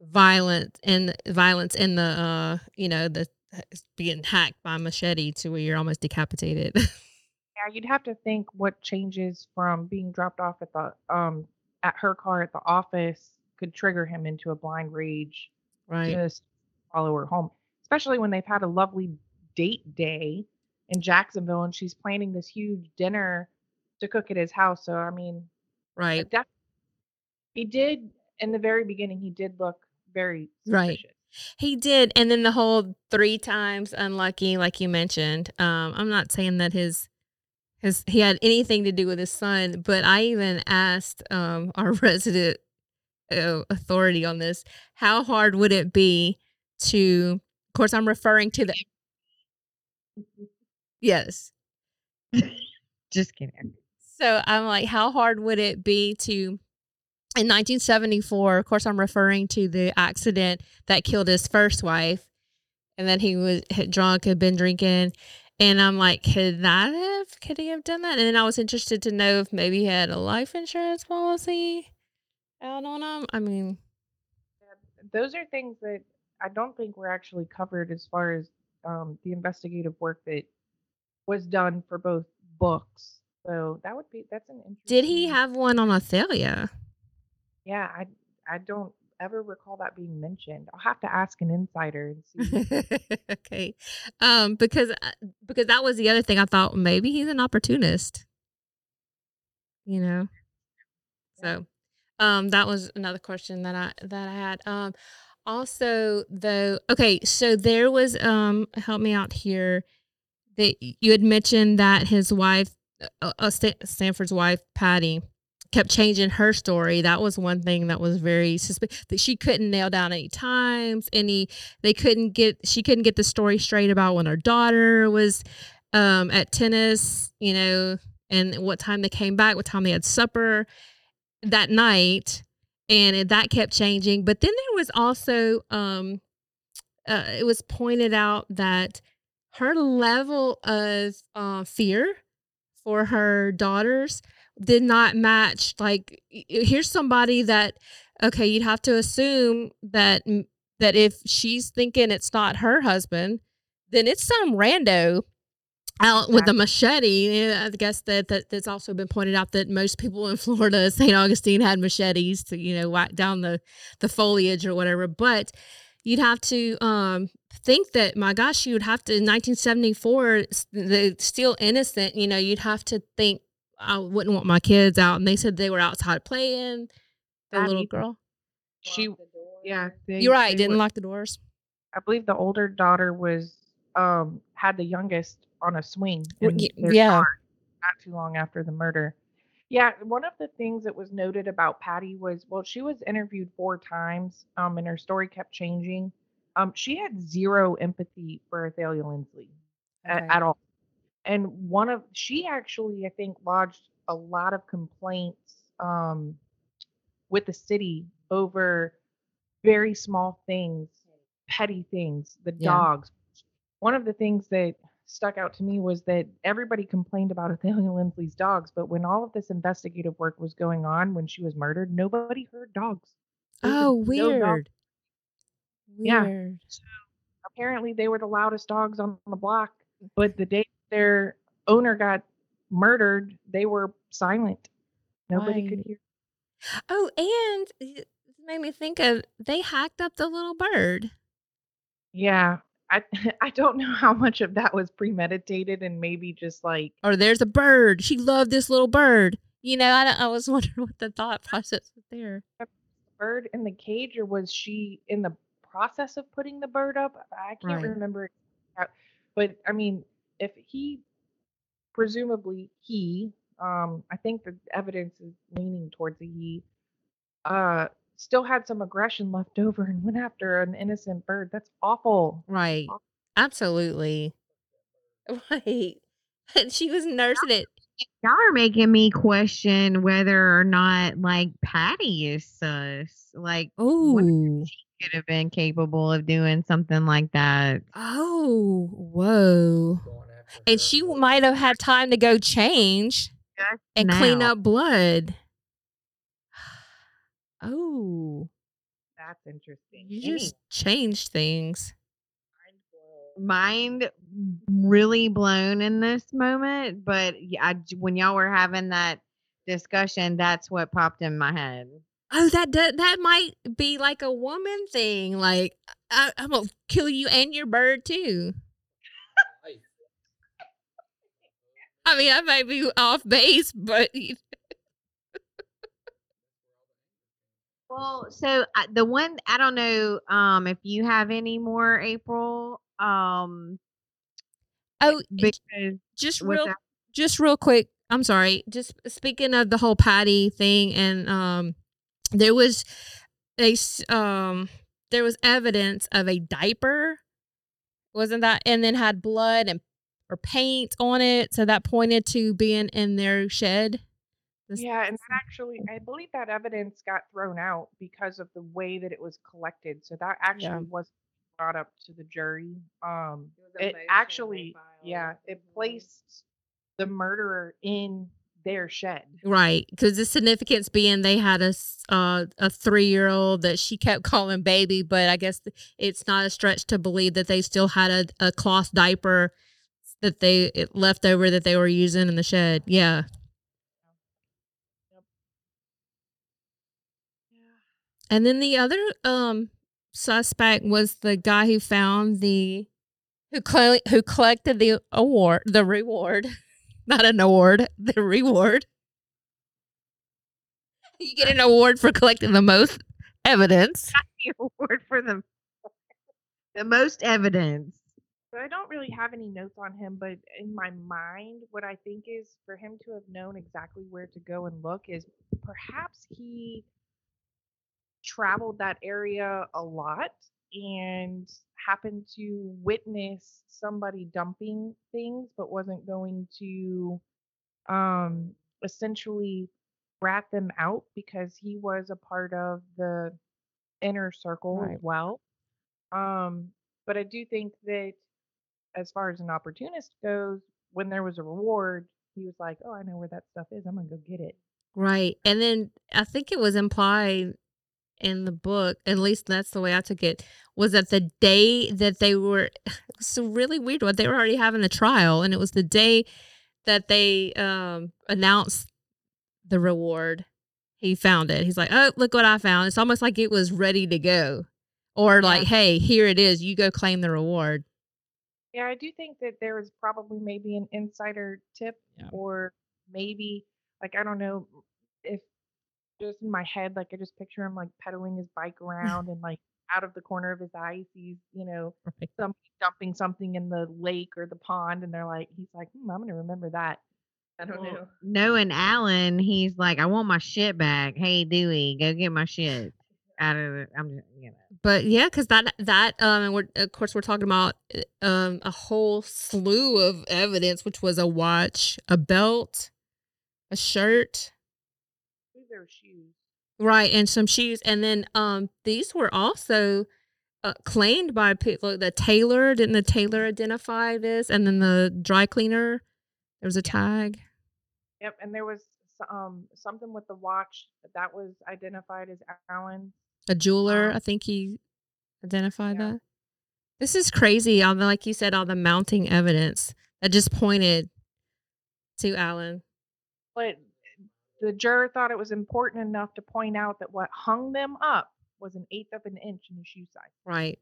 Speaker 2: violence and violence in the uh you know the being hacked by machete to where you're almost decapitated. [LAUGHS]
Speaker 4: Yeah, you'd have to think what changes from being dropped off at the um at her car at the office could trigger him into a blind rage
Speaker 2: right.
Speaker 4: just follow her home. Especially when they've had a lovely date day in Jacksonville and she's planning this huge dinner to cook at his house. So I mean,
Speaker 2: Right.
Speaker 4: he did in the very beginning. He did look very
Speaker 2: Right.
Speaker 4: suspicious.
Speaker 2: He did, and then the whole three times unlucky, like you mentioned. Um, I'm not saying that his his he had anything to do with his son, but I even asked um, our [LAUGHS] resident uh, authority on this: how hard would it be to? Of course, I'm referring to the yes. [LAUGHS]
Speaker 3: Just kidding.
Speaker 2: So I'm like, how hard would it be to? In 1974, of course, I'm referring to the accident that killed his first wife, and then he was drunk, had been drinking, and I'm like, could that have? Could he have done that? And then I was interested to know if maybe he had a life insurance policy out on him. I mean,
Speaker 4: Those are things that I don't think were actually covered as far as um, the investigative work that was done for both books. So that would be that's an interesting.
Speaker 2: did he have one on Athalia?
Speaker 4: Yeah, I I don't ever recall that being mentioned. I'll have to ask an insider and [LAUGHS] see.
Speaker 2: okay, um, because uh, because that was the other thing I thought maybe he's an opportunist. You know, so um, that was another question that I that I had. Um, also though, okay, so there was um, help me out here. That you had mentioned that his wife, uh, uh, Sta- Stanford's wife, Patty, kept changing her story. That was one thing that was very suspicious. That she couldn't nail down any times, any they couldn't get she couldn't get the story straight about when her daughter was um at tennis you know and what time they came back what time they had supper that night and it, that kept changing but then there was also um uh, it was pointed out that her level of uh, fear for her daughters did not match like here's somebody that okay you'd have to assume that that if she's thinking it's not her husband then it's some rando out with a machete. I guess that, that that's also been pointed out that most people in [LAUGHS] florida st augustine had machetes to you know whack down the the foliage or whatever. But you'd have to um think that my gosh you would have to in 1974 s- the still innocent you know you'd have to think i wouldn't want my kids out and they said they were outside playing the
Speaker 4: Abby,
Speaker 2: little girl
Speaker 4: She, yeah, they,
Speaker 2: you're right didn't
Speaker 4: were-
Speaker 2: lock the doors
Speaker 4: I believe the older daughter was um had the youngest on a swing. In
Speaker 2: y-
Speaker 4: their
Speaker 2: yeah.
Speaker 4: yard not too long after the murder. Yeah, one of the things that was noted about Patty was well, she was interviewed four times, um, and her story kept changing. Um, she had zero empathy for Athalia Lindsley a-
Speaker 2: Okay.
Speaker 4: at all. And one of she actually, I think, lodged a lot of complaints um with the city over very small things, petty things, the
Speaker 2: Yeah.
Speaker 4: dogs. One of the things that stuck out to me was that everybody complained about [LAUGHS] Athalia Lindsley's dogs, but when all of this investigative work was going on when she was murdered, nobody heard dogs. There
Speaker 2: oh
Speaker 4: no dog-
Speaker 2: weird
Speaker 4: Yeah.
Speaker 2: weird
Speaker 4: Apparently, they were the loudest dogs on the block, but the day their owner got murdered, they were silent. Nobody could hear.
Speaker 2: oh and it made me think of they hacked up the little bird
Speaker 4: Yeah, I [LAUGHS] I don't know how much of that was premeditated and maybe just like
Speaker 2: or there's a bird she loved this little bird You know, I, I was [LAUGHS] wondering what the thought process was there.
Speaker 4: bird in the cage, or was she in the process of putting the bird up? I can't
Speaker 2: Right.
Speaker 4: remember. But I mean, if he, presumably he, um, I think the evidence is leaning towards a he, uh, still had some aggression left over and went after an innocent bird. That's awful.
Speaker 2: Right. Absolutely. [LAUGHS] Right. And [LAUGHS] she was nursing it.
Speaker 3: Y'all are making me question whether or not like Patty is sus. Like
Speaker 2: Oh.
Speaker 3: could have been capable of doing something like that.
Speaker 2: Oh. Whoa. And she might have had time to go change
Speaker 3: Just
Speaker 2: and clean up blood. [SIGHS] Oh.
Speaker 4: That's interesting.
Speaker 2: You just changed things.
Speaker 3: mind really blown in this moment, but I, when y'all were having that discussion, that's what popped in my head.
Speaker 2: Oh, that do- that might be like a woman thing. Like I, I'm gonna kill you and your bird too. I mean, I might be off base, but [LAUGHS]
Speaker 3: Well, so uh, the one I don't know um if you have any more April um
Speaker 2: oh,
Speaker 3: because
Speaker 2: just real,
Speaker 3: that?
Speaker 2: just real quick. I'm sorry. Just speaking of the whole Patty thing, and um, there was a um, there was evidence of a diaper, wasn't that? And then had blood and or paint on it, so that pointed to being in their shed. This-
Speaker 4: Yeah, and that [LAUGHS] actually, I believe that evidence got thrown out because of the way that it was collected. So that actually
Speaker 2: Yeah.
Speaker 4: was brought up to the jury. Um, it actually, yeah, it placed the murderer in their shed.
Speaker 2: Right, because the significance being they had a s- uh, a three year old that she kept [LAUGHS] calling baby, but I guess it's not a stretch to believe that they still had a, a cloth diaper that they it left over that they were using in the shed. Yeah, and then the other um suspect was the guy who found the who cle- who collected the award, the reward, [LAUGHS] not an award, the reward. [LAUGHS] You get an award for collecting the most evidence. [LAUGHS]
Speaker 3: the award for the the most evidence.
Speaker 4: But I don't really have any notes on him, but in my mind, what I think is for him to have known exactly where to go and look is perhaps he traveled that area a lot and happened to witness somebody dumping things, but wasn't going to um, essentially rat them out because he was a part of the inner circle
Speaker 2: Right.
Speaker 4: as well. Um, but I do think that as far as an opportunist goes, when there was a reward, he was like, "Oh, I know where that stuff is. I'm gonna go get it."
Speaker 2: Right. And then I think it was implied in the book, at least that's the way I took it, was that the day that they were [SIGHS] so really weird what they were already having the trial and it was the day that they um announced the reward. He found it. He's like, "Oh, look what I found." It's almost like it was ready to go. Or like, "Hey, here it is. You go claim the reward."
Speaker 4: Yeah, I do think that there was probably maybe an insider tip,
Speaker 2: Yeah.
Speaker 4: or maybe like I don't know if just in my head, like I just picture him like pedaling his bike [LAUGHS] around and like out of the corner of his eye, he sees you know
Speaker 2: Right.
Speaker 4: somebody dumping something in the lake or the pond, and they're like, he's like, hmm, I'm gonna remember that. I don't know.
Speaker 3: Knowing Alan, he's like, I want my shit back. Hey Dewey, go get my shit out of the I'm just you know.
Speaker 2: but yeah because that that um and we're of course we're talking about uh, um a whole slew of evidence which was a watch a belt a shirt
Speaker 4: These are shoes.
Speaker 2: right and some shoes and then um these were also uh, claimed by people the tailor didn't the tailor identify this and then the dry cleaner there was a tag
Speaker 4: Yep, and there was um something with the watch that was identified as Alan.
Speaker 2: A jeweler
Speaker 4: Um,
Speaker 2: i think he identified
Speaker 4: yeah.
Speaker 2: that this is crazy all the like you said all the mounting evidence that just pointed to alan
Speaker 4: But the juror thought it was important enough to point out that what hung them up was an eighth of an inch in the shoe size.
Speaker 2: right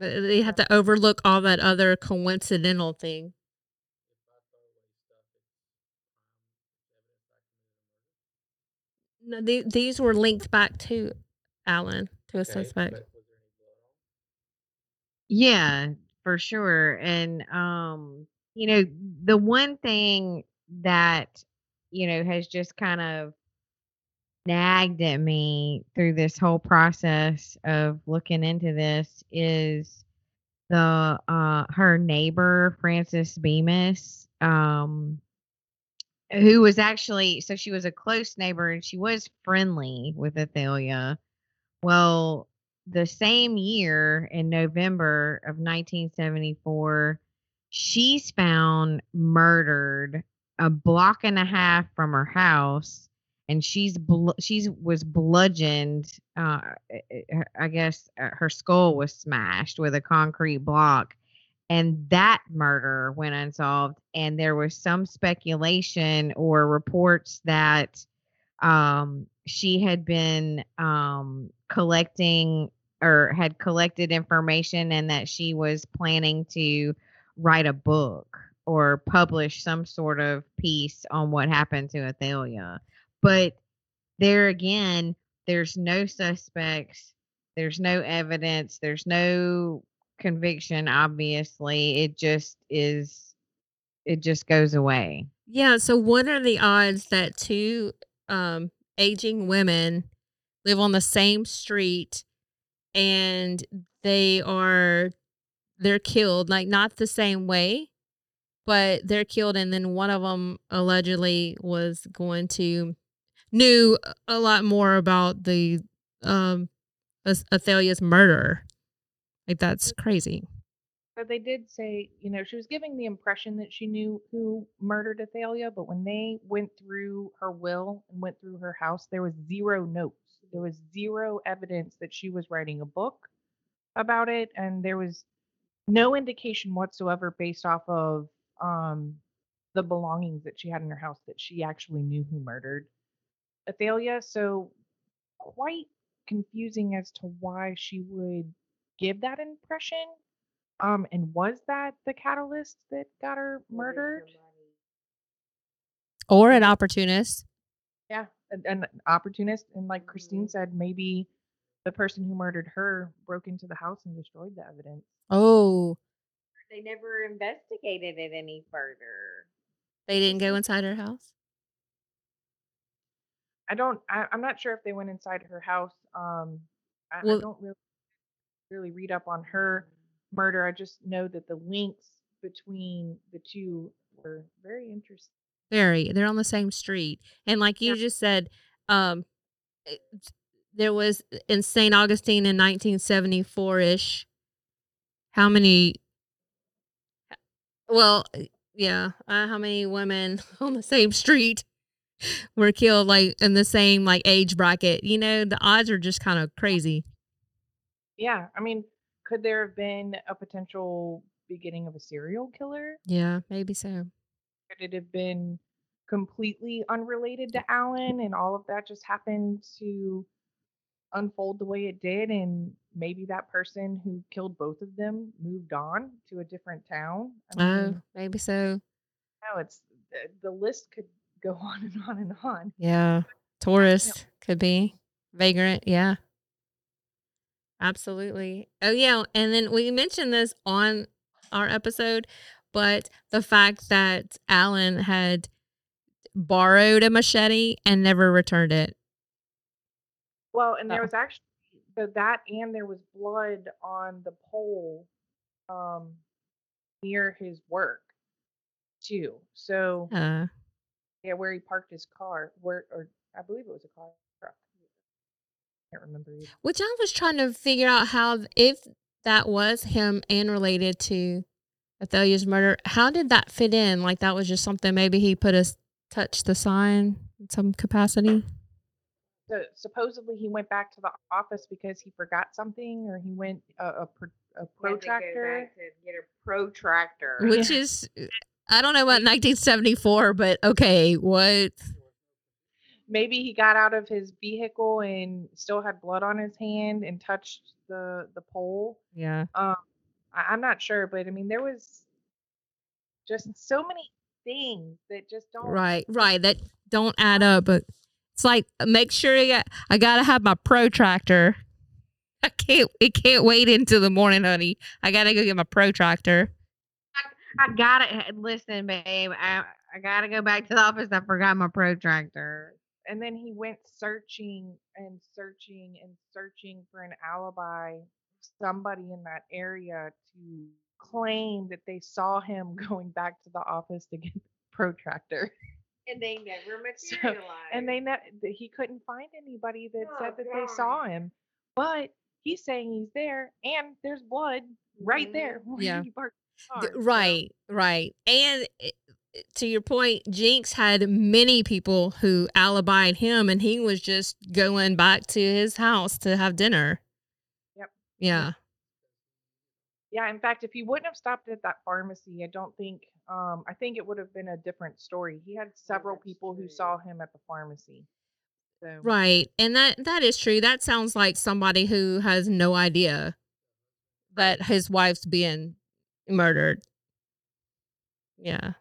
Speaker 2: Th- they have to overlook all that other coincidental thing No, the, these were linked back to Alan to a
Speaker 5: Okay,
Speaker 2: suspect.
Speaker 5: but was there any blood on 'em?
Speaker 3: Yeah, for sure. And um, you know, the one thing that, you know, has just kind of nagged at me through this whole process of looking into this is the uh her neighbor Frances Bemis um who was actually so she was a close neighbor and she was friendly with Athalia. Well, the same year in November of 1974, she's found murdered a block and a half from her house, and she's bl- was bludgeoned. Uh, I- I guess uh, her skull was smashed with a concrete block, and that murder went unsolved. And there was some speculation or reports that um, she had been um, collecting or had collected information and that she was planning to write a book or publish some sort of piece on what happened to Athalia. But there again, there's no suspects, there's no evidence, there's no conviction, obviously. It just is, it just goes away.
Speaker 2: Yeah. So, what are the odds that two um, aging women live on the same street and they are they're killed like not the same way, but they're killed, and then one of them allegedly was going to knew a lot more about the um Athalia's murder. Like that's crazy.
Speaker 4: But they did say, you know, she was giving the impression that she knew who murdered Athalia, but when they went through her will and went through her house, there was zero notes. There was zero evidence that she was writing a book about it, and there was no indication whatsoever based off of um, the belongings that she had in her house that she actually knew who murdered Athalia. So quite confusing as to why she would give that impression. Um, and was that the catalyst that got her murdered?
Speaker 2: Or an opportunist.
Speaker 4: Yeah, an, an opportunist. And like Christine said, maybe the person who murdered her broke into the house and destroyed the evidence.
Speaker 2: Oh,
Speaker 3: They never investigated it any further.
Speaker 2: they didn't go inside her house.
Speaker 4: I don't. I, I'm not sure if they went inside her house. Um, I, I don't really really read up on her murder. I just know that the links between the two were very interesting.
Speaker 2: Very. They're on the same street. And like you
Speaker 4: Yeah.
Speaker 2: just said, um it- there was in St. Augustine in 1974 ish. How many? Well, yeah. Uh, how many women [LAUGHS] on the same street were killed, like in the same like age bracket? You know, the odds are just kind of crazy.
Speaker 4: Yeah, I mean, could there have been a potential beginning of a serial killer?
Speaker 2: Yeah, maybe so.
Speaker 4: Could it have been completely unrelated to Alan and all of that just happened to unfold the way it did and maybe that person who killed both of them moved on to a different town? I
Speaker 2: Oh, maybe so.
Speaker 4: no, it's the, the list could go [LAUGHS] on and on and on.
Speaker 2: Yeah. Tourist could be. Vagrant. Yeah. Absolutely. Oh, yeah. And then we mentioned this on our episode, but the fact that Alan had borrowed a machete and never returned it.
Speaker 4: Well, and there was actually so that and there was blood on the pole um near his work too. So
Speaker 2: Uh,
Speaker 4: yeah, where he parked his car, where or I believe it was a car. Can't remember either.
Speaker 2: which I was trying to figure out how, if that was him and related to Athalia's murder, how did that fit in? Like that was just something maybe he put us touch the sign in some capacity.
Speaker 4: So supposedly he went back to the office because he forgot something, or he went a a, pro, a protractor.
Speaker 3: to get a protractor.
Speaker 2: which is uh, I don't know about 1974, but okay, what?
Speaker 4: Maybe he got out of his vehicle and still had blood on his hand and touched the the pole.
Speaker 2: Yeah,
Speaker 4: Um, I, I'm not sure, but I mean, there was just so many things that just don't.
Speaker 2: right, right. That don't add up, but It's like make sure I got I gotta have my protractor. [LAUGHS] I can't it can't wait into the morning, honey. I gotta go get my protractor.
Speaker 3: I gotta listen, babe. I I gotta go back to the office. I forgot my protractor.
Speaker 4: And then he went searching and searching and searching for an alibi, somebody in that area to claim that they saw him [LAUGHS] going back to the office to get the protractor.
Speaker 3: And they never [LAUGHS]
Speaker 4: So-
Speaker 3: materialized.
Speaker 4: And they ne- he couldn't find anybody that
Speaker 3: Oh,
Speaker 4: said that they saw him. But he's saying he's there and there's blood right mm-hmm. there. [LAUGHS] where
Speaker 2: Yeah.
Speaker 4: he parked the
Speaker 2: D-
Speaker 4: car, so-
Speaker 2: right, right. And it- it- to your point, Jinx had many people who alibied him, and he was just going back to his house to have dinner.
Speaker 4: Yep.
Speaker 2: Yeah.
Speaker 4: Yeah, in fact, if he wouldn't have stopped at that pharmacy, I don't think um I think it would have been a different story. He had several
Speaker 3: that's
Speaker 4: people who saw him at the pharmacy. So
Speaker 2: Right. And that that is true. That sounds like somebody who has no idea that his wife's being murdered. Yeah.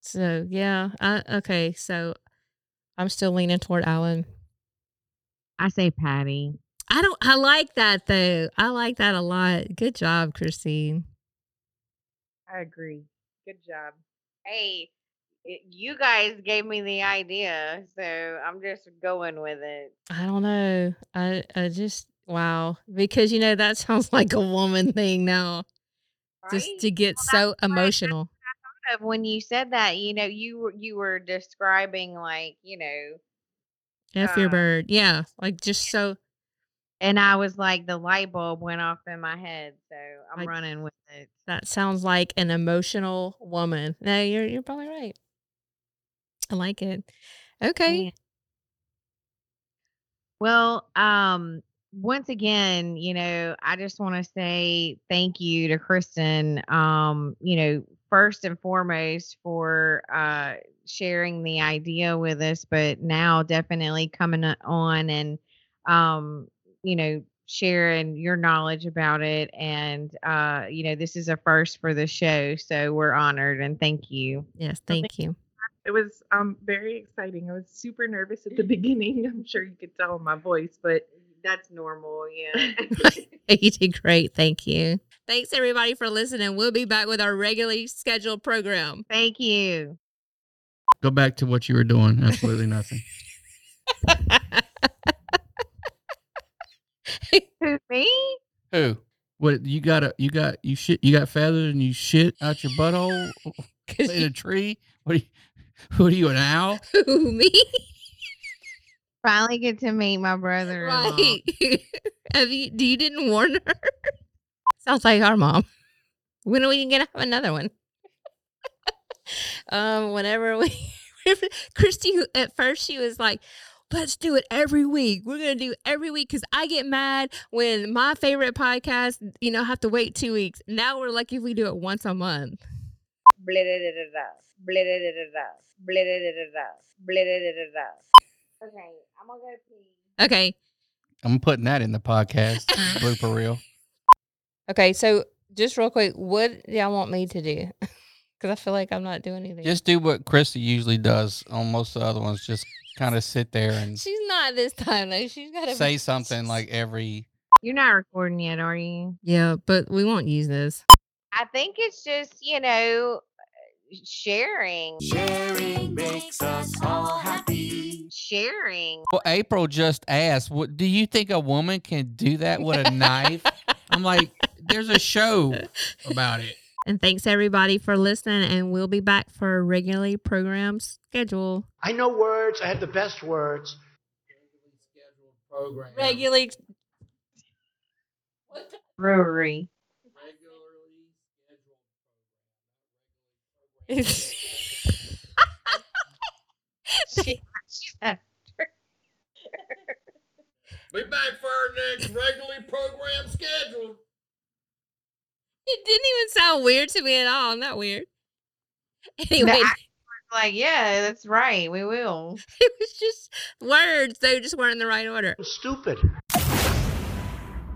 Speaker 2: So, yeah. I, okay. So I'm still leaning toward Alan.
Speaker 3: I say Patty.
Speaker 2: I don't I like that though. I like that a lot. Good job, Christine.
Speaker 4: I agree. Good job.
Speaker 3: Hey, it, you guys gave me the idea, so I'm just going with it.
Speaker 2: I don't know. I I just wow. Because you know that [LAUGHS] sounds like a woman thing now. Just to get
Speaker 3: Well,
Speaker 2: so
Speaker 3: that's I-
Speaker 2: emotional.
Speaker 3: Of When you said that, you know, you were you were describing like, you know,
Speaker 2: F your
Speaker 3: uh,
Speaker 2: bird. Yeah. Like just so
Speaker 3: and I was like, the light bulb went off in my head, so I'm
Speaker 2: Like-
Speaker 3: running with it.
Speaker 2: that sounds like an emotional woman. No, you're you're probably right. I like it. Okay.
Speaker 3: Yeah. Well, um, once again, you know, I just want to say thank you to Kristen. Um, you know, first and foremost for uh sharing the idea with us, but now definitely coming on and um, you know, sharing your knowledge about it. And uh, you know, this is a first for the show, so we're honored and thank you.
Speaker 2: Yes,
Speaker 4: Well,
Speaker 2: thank you.
Speaker 4: It was um very exciting. I was super nervous at the [LAUGHS] beginning. I'm sure you could tell in my voice, but
Speaker 3: That's normal, yeah. [LAUGHS]
Speaker 2: You did great. Thank you. Thanks everybody for listening. We'll be back with our regularly scheduled program.
Speaker 3: Thank you.
Speaker 5: Go back to what you were doing. Absolutely nothing. [LAUGHS]
Speaker 3: Who me?
Speaker 5: Who? What you got? A, you got you shit. You got feathers and you shit out your butthole [LAUGHS] in a tree. What? Are you, [LAUGHS] what are you an owl?
Speaker 2: Who me?
Speaker 3: Finally get to meet my brother.
Speaker 2: Right. Have you do you didn't warn her? Sounds like our mom. When are we gonna have another one? um, whenever we [LAUGHS] Christy at first she was like, let's do it every week. We're gonna do every week because I get mad when my favorite podcast, you know, have to wait two weeks. Now we're lucky if we do it once a month.
Speaker 3: Okay, I'm gonna go pee.
Speaker 2: Okay.
Speaker 5: I'm putting that in the podcast blooper reel.
Speaker 2: Okay, so just real quick, what do y'all want me to do? [LAUGHS] Because I feel like I'm not doing anything.
Speaker 5: Just do what Christy usually does on most of the other ones. Just kind of sit there [LAUGHS] and
Speaker 2: She's not this time though. She's got to
Speaker 5: say something like every.
Speaker 3: You're not recording yet, are you?
Speaker 2: Yeah, but we won't use this.
Speaker 3: I think it's just you know sharing,
Speaker 6: Sharing makes us all happy.
Speaker 3: sharing.
Speaker 5: Well, April just asked, "What do you think a woman can do that with a knife?" [LAUGHS] I'm like, "There's a show about it."
Speaker 2: And thanks everybody for listening. And we'll be back for a regularly programmed schedule.
Speaker 7: I know words. I have the best words.
Speaker 2: Regularly.
Speaker 3: Brewery. She-
Speaker 5: Be back for our next regularly programmed schedule.
Speaker 2: It didn't even sound weird to me at all. Not weird. Anyway,
Speaker 3: I- like, yeah, that's right. We will. [LAUGHS]
Speaker 2: it was just words. They just weren't in the right order.
Speaker 7: Stupid.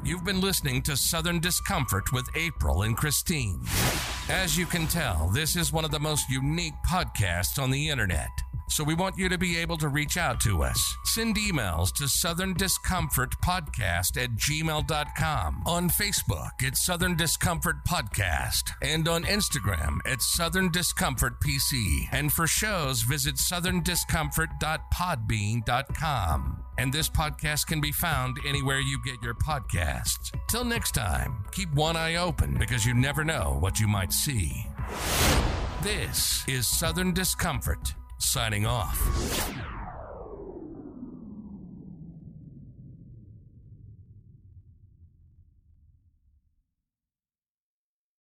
Speaker 1: You've been listening to Southern Discomfort with April and Christine. As you can tell, this is one of the most unique podcasts on the internet. So we want you to be able to reach out to us. Send emails to Southern Discomfort Podcast at gmail.com, on Facebook at Southern Discomfort Podcast, and on Instagram at Southern Discomfort PC. And for shows, visit southerndiscomfort.podbean.com. And this podcast can be found anywhere you get your podcasts. Till next time, keep one eye open because you never know what you might see. This is Southern Discomfort signing off.